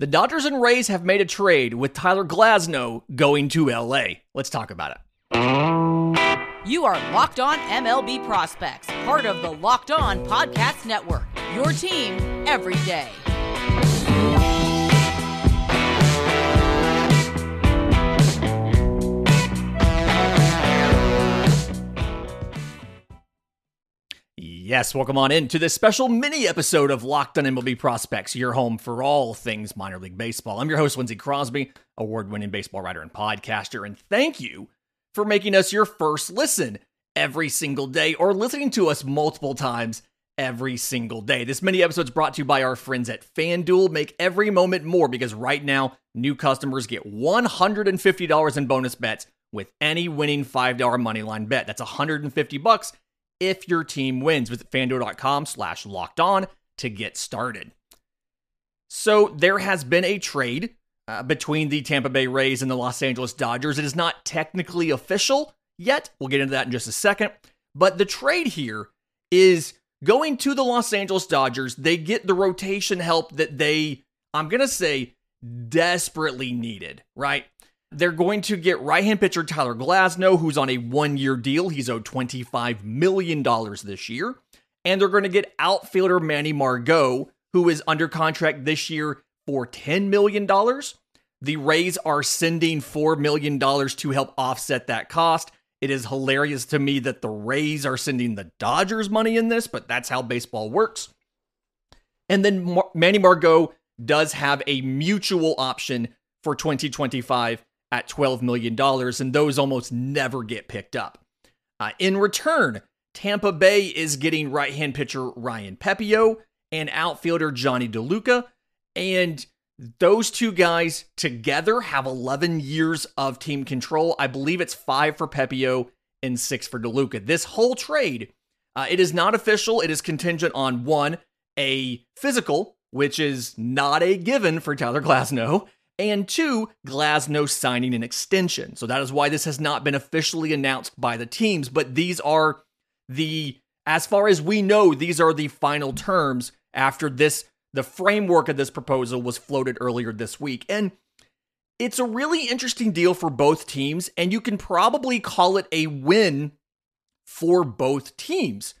The Dodgers and Rays have made a trade with Tyler Glasnow going to LA. Let's talk about it. You are Locked On MLB Prospects, part of the Locked On Podcast Network. Your team every day. Yes, welcome on in to this special mini episode of Locked on MLB Prospects, your home for all things minor league baseball. I'm your host, Lindsay Crosby, award winning baseball writer and podcaster, and thank you for making us your first listen every single day or listening to us multiple times every single day. This mini episode is brought to you by our friends at FanDuel. Make every moment more because right now, new customers get $150 in bonus bets with any winning $5 moneyline bet. That's 150 bucks if your team wins. Visit fanduel.com slash locked on to get started. So there has been a trade uh, between the Tampa Bay Rays and the Los Angeles Dodgers. It is not technically official yet. We'll get into that in just a second. But the trade here is going to the Los Angeles Dodgers. They get the rotation help that they, I'm going to say, desperately needed, right? They're going to get right hand pitcher Tyler Glasnow, who's on a one year deal. He's owed $25 million this year. And they're going to get outfielder Manny Margot, who is under contract this year for $10 million. The Rays are sending $4 million to help offset that cost. It is hilarious to me that the Rays are sending the Dodgers money in this, but that's how baseball works. And then Manny Margot does have a mutual option for 2025 at $12 million, and those almost never get picked up. Uh, in return, Tampa Bay is getting right hand pitcher Ryan Pepiot and outfielder Jonny DeLuca. And those two guys together have 11 years of team control. I believe it's five for Pepiot and six for DeLuca. This whole trade, uh, it is not official. It is contingent on one, a physical, which is not a given for Tyler Glasnow, and two, Glasnow signing an extension. So that is why this has not been officially announced by the teams, but these are the, as far as we know, these are the final terms after this, the framework of this proposal was floated earlier this week. And it's a really interesting deal for both teams, and you can probably call it a win for both teams.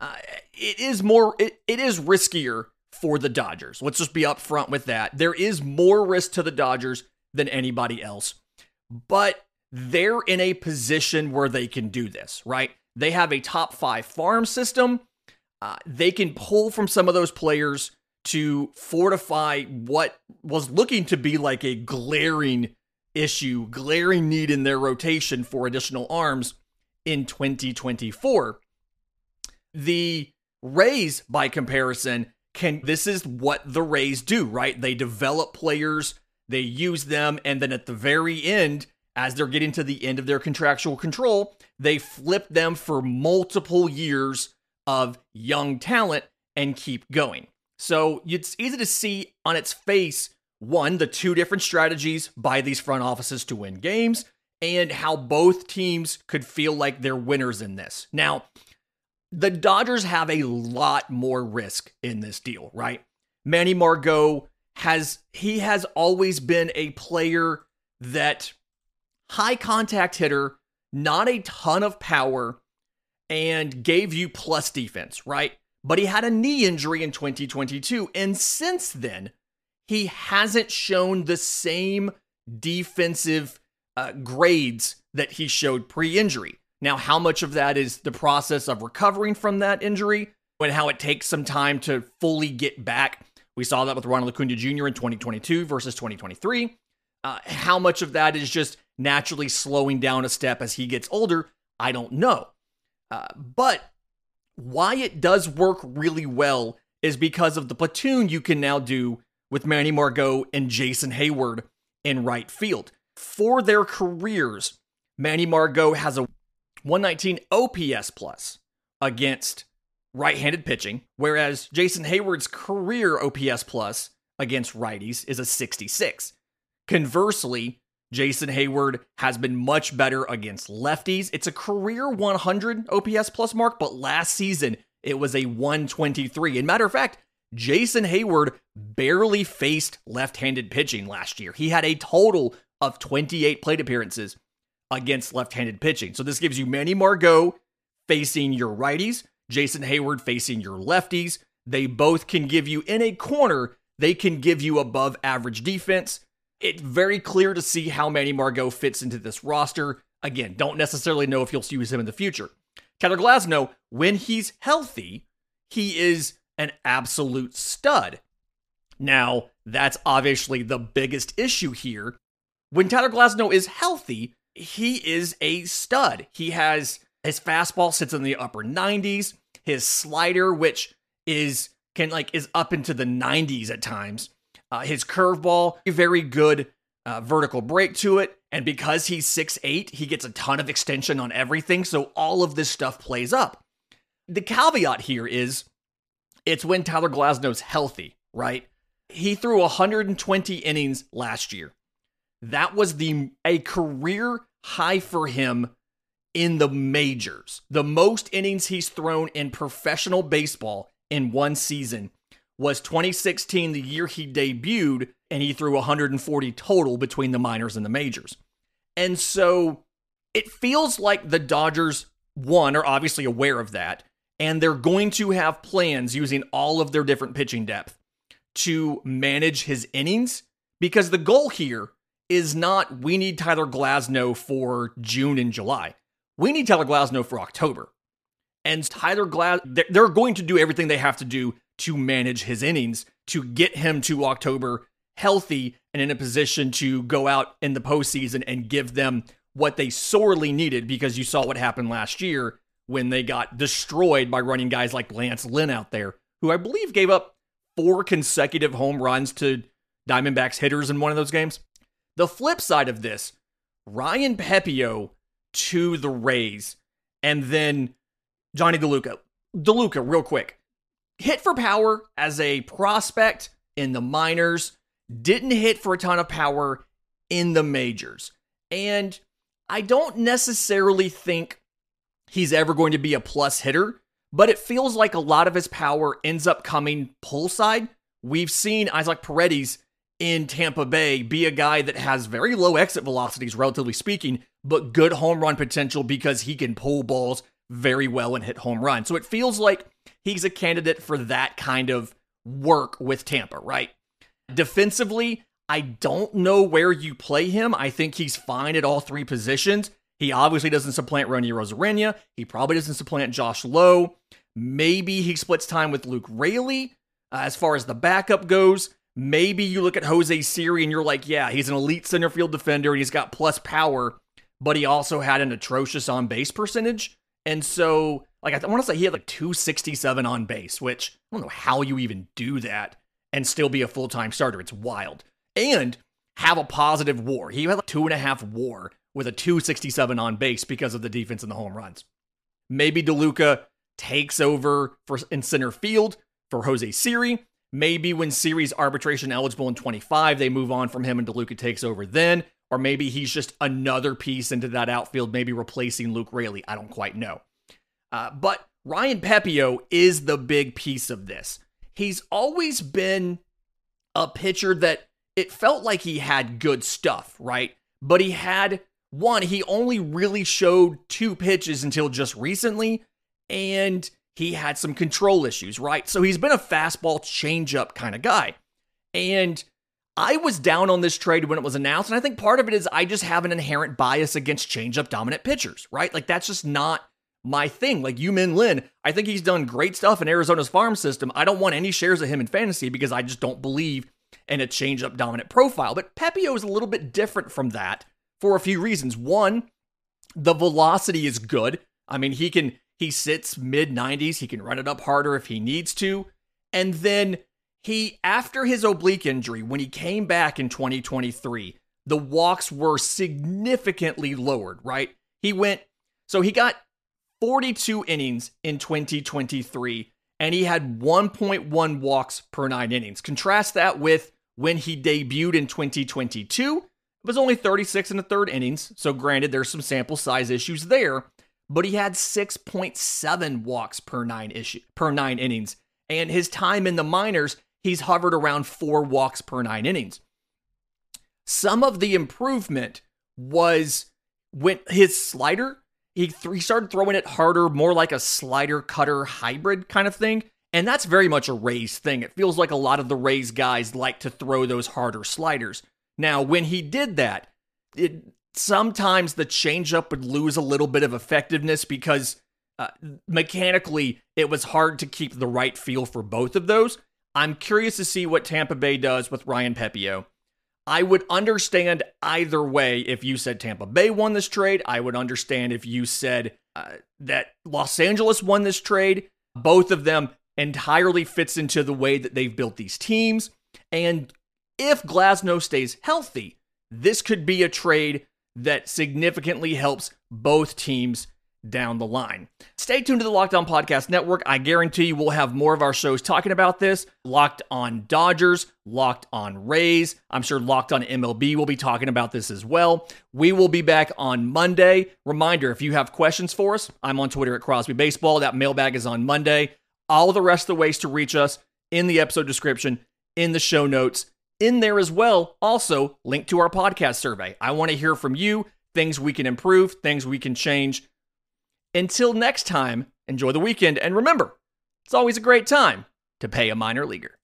Uh, it is more, it, it is riskier for the Dodgers. Let's just be upfront with that. There is more risk to the Dodgers than anybody else, but they're in a position where they can do this, right? They have a top five farm system. Uh, they can pull from some of those players to fortify what was looking to be like a glaring issue, glaring need in their rotation for additional arms in 2024. The Rays, by comparison, can this is what the Rays do, right? They develop players, they use them, and then at the very end, as they're getting to the end of their contractual control, they flip them for multiple years of young talent and keep going. So it's easy to see on its face one, the two different strategies by these front offices to win games, and how both teams could feel like they're winners in this. Now, the Dodgers have a lot more risk in this deal, right? Manny Margot has he has always been a player that high contact hitter, not a ton of power and gave you plus defense, right? But he had a knee injury in 2022 and since then he hasn't shown the same defensive uh, grades that he showed pre-injury. Now, how much of that is the process of recovering from that injury and how it takes some time to fully get back? We saw that with Ronald Acuna Jr. in 2022 versus 2023. Uh, how much of that is just naturally slowing down a step as he gets older? I don't know. Uh, but why it does work really well is because of the platoon you can now do with Manny Margot and Jason Heyward in right field. For their careers, Manny Margot has a 119 OPS plus against right-handed pitching, whereas Jason Heyward's career OPS plus against righties is a 66. Conversely, Jason Heyward has been much better against lefties. It's a career 100 OPS plus mark, but last season it was a 123. And matter of fact, Jason Heyward barely faced left handed pitching last year. He had a total of 28 plate appearances against left handed pitching. So this gives you Manny Margot facing your righties, Jason Heyward facing your lefties. They both can give you in a corner, they can give you above average defense. It's very clear to see how Manny Margot fits into this roster. Again, don't necessarily know if you'll use him in the future. Tyler Glasnow, when he's healthy, he is an absolute stud. Now, that's obviously the biggest issue here. When Tyler Glasnow is healthy, he is a stud. He has his fastball sits in the upper 90s, his slider which is can like is up into the 90s at times. Uh, his curveball, very good uh, vertical break to it. And because he's six eight, he gets a ton of extension on everything. So all of this stuff plays up. The caveat here is it's when Tyler Glasnow's healthy, right? He threw 120 innings last year. That was the a career high for him in the majors. The most innings he's thrown in professional baseball in one season was 2016, the year he debuted, and he threw 140 total between the minors and the majors. And so it feels like the Dodgers, one, are obviously aware of that, and they're going to have plans using all of their different pitching depth to manage his innings because the goal here is not we need Tyler Glasnow for June and July. We need Tyler Glasnow for October. And Tyler Glas, they're going to do everything they have to do to manage his innings to get him to October healthy and in a position to go out in the postseason and give them what they sorely needed because you saw what happened last year when they got destroyed by running guys like Lance Lynn out there, who I believe gave up four consecutive home runs to Diamondbacks hitters in one of those games. The flip side of this, Ryan Pepiot to the Rays, and then Jonny DeLuca. DeLuca, real quick. Hit for power as a prospect in the minors, didn't hit for a ton of power in the majors. And I don't necessarily think he's ever going to be a plus hitter, but it feels like a lot of his power ends up coming pull side. We've seen Isaac Paredes in Tampa Bay be a guy that has very low exit velocities, relatively speaking, but good home run potential because he can pull balls very well and hit home runs. So it feels like he's a candidate for that kind of work with Tampa, right? Defensively, I don't know where you play him. I think he's fine at all three positions. He obviously doesn't supplant Ronny Arozarena. He probably doesn't supplant Josh Lowe. Maybe he splits time with Luke Raley. uh, as far as the backup goes. Maybe you look at Jose Siri and you're like, yeah, he's an elite center field defender and he's got plus power, but he also had an atrocious on base percentage. And so, like, I want to say he had like 267 on base, which I don't know how you even do that and still be a full time starter. It's wild. And have a positive war. He had like two and a half war with a 267 on base because of the defense and the home runs. Maybe DeLuca takes over for in center field for Jose Siri. Maybe when Siri's arbitration eligible in 25, they move on from him and DeLuca takes over then. Or maybe he's just another piece into that outfield, maybe replacing Luke Raley. I don't quite know. Uh, but Ryan Pepiot is the big piece of this. He's always been a pitcher that it felt like he had good stuff, right? But he had one, he only really showed two pitches until just recently. And he had some control issues, right? So he's been a fastball changeup kind of guy. And I was down on this trade when it was announced. And I think part of it is I just have an inherent bias against changeup dominant pitchers, right? Like that's just not my thing. Like Yu-Min Lin, I think he's done great stuff in Arizona's farm system. I don't want any shares of him in fantasy because I just don't believe in a changeup dominant profile. But Pepiot is a little bit different from that for a few reasons. One, the velocity is good. I mean, he can he sits mid 90s. He can run it up harder if he needs to. And then he, after his oblique injury, when he came back in 2023, the walks were significantly lowered, right? He went, so he got 42 innings in 2023, and he had 1.1 walks per nine innings. Contrast that with when he debuted in 2022. It was only 36 and a third innings. So, granted, there's some sample size issues there, but he had 6.7 walks per nine issue per nine innings And his time in the minors, he's hovered around four walks per nine innings. Some of the improvement was when his slider, he, th- he started throwing it harder, more like a slider cutter hybrid kind of thing. And that's very much a Rays thing. It feels like a lot of the Rays guys like to throw those harder sliders. Now, when he did that, it sometimes the changeup would lose a little bit of effectiveness because uh, mechanically it was hard to keep the right feel for both of those. I'm curious to see what Tampa Bay does with Ryan Pepiot. I would understand either way if you said Tampa Bay won this trade. I would understand if you said uh, that Los Angeles won this trade. Both of them entirely fits into the way that they've built these teams. And if Glasnow stays healthy, this could be a trade that significantly helps both teams down the line. Stay tuned to the Locked On Podcast Network. I guarantee you we'll have more of our shows talking about this. Locked on Dodgers, Locked on Rays. I'm sure Locked on MLB will be talking about this as well. We will be back on Monday. Reminder if you have questions for us, I'm on Twitter at Crosby Baseball. That mailbag is on Monday. All the rest of the ways to reach us in the episode description, in the show notes, in there as well. Also, link to our podcast survey. I want to hear from you, things we can improve, things we can change. Until next time, enjoy the weekend, and remember, it's always a great time to pay a minor leaguer.